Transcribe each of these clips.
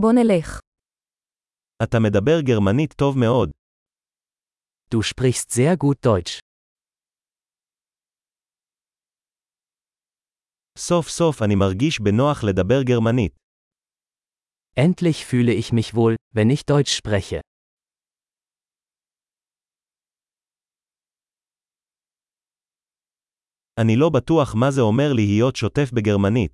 בוא נלך. אתה מדבר גרמנית טוב מאוד. Du sprichst sehr gut Deutsch. סוף סוף אני מרגיש בנוח לדבר גרמנית. Endlich fühle ich mich wohl, wenn ich Deutsch spreche. אני לא בטוח מה זה אומר להיות שוטף בגרמנית.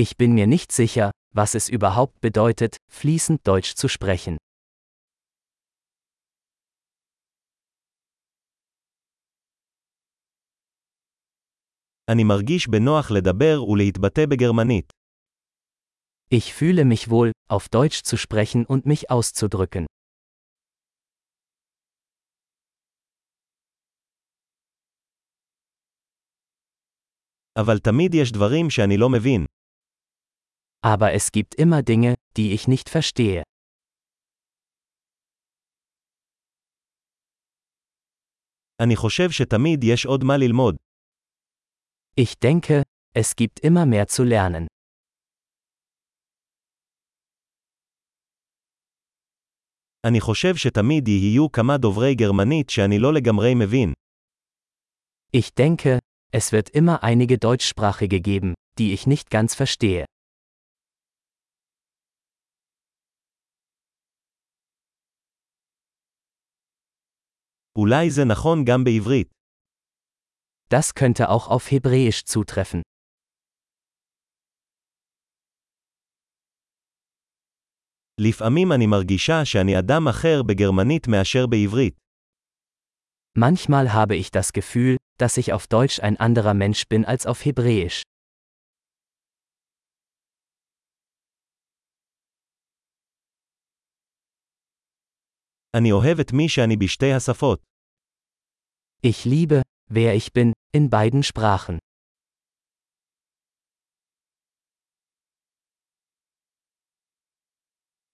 Ich bin mir nicht sicher, was es überhaupt bedeutet, fließend Deutsch zu sprechen. אני מרגיש בנוח לדבר ולהתבטא בגרמנית. Ich fühle mich wohl, auf Deutsch zu sprechen und mich auszudrücken. אבל תמיד יש דברים שאני לא מבין. Aber es gibt immer Dinge, die ich nicht verstehe. אני חושב שתמיד יש עוד מה ללמוד. Ich denke, es gibt immer mehr zu lernen. אני חושב שתמיד יהיו כמה דוברי גרמנית שאני לא לגמרי מבין. Ich denke, es wird immer einige Deutschsprachige geben, die ich nicht ganz verstehe. אולי זה נכון גם בעברית. Das könnte auch auf Hebräisch zutreffen. לפעמים אני מרגישה שאני אדם אחר בגרמנית מאשר בעברית. Manchmal habe ich das Gefühl, dass ich auf Deutsch ein anderer Mensch bin als auf Hebräisch. אני אוהב את מי שאני בשתי השפות. Ich liebe, wer ich bin, in beiden Sprachen.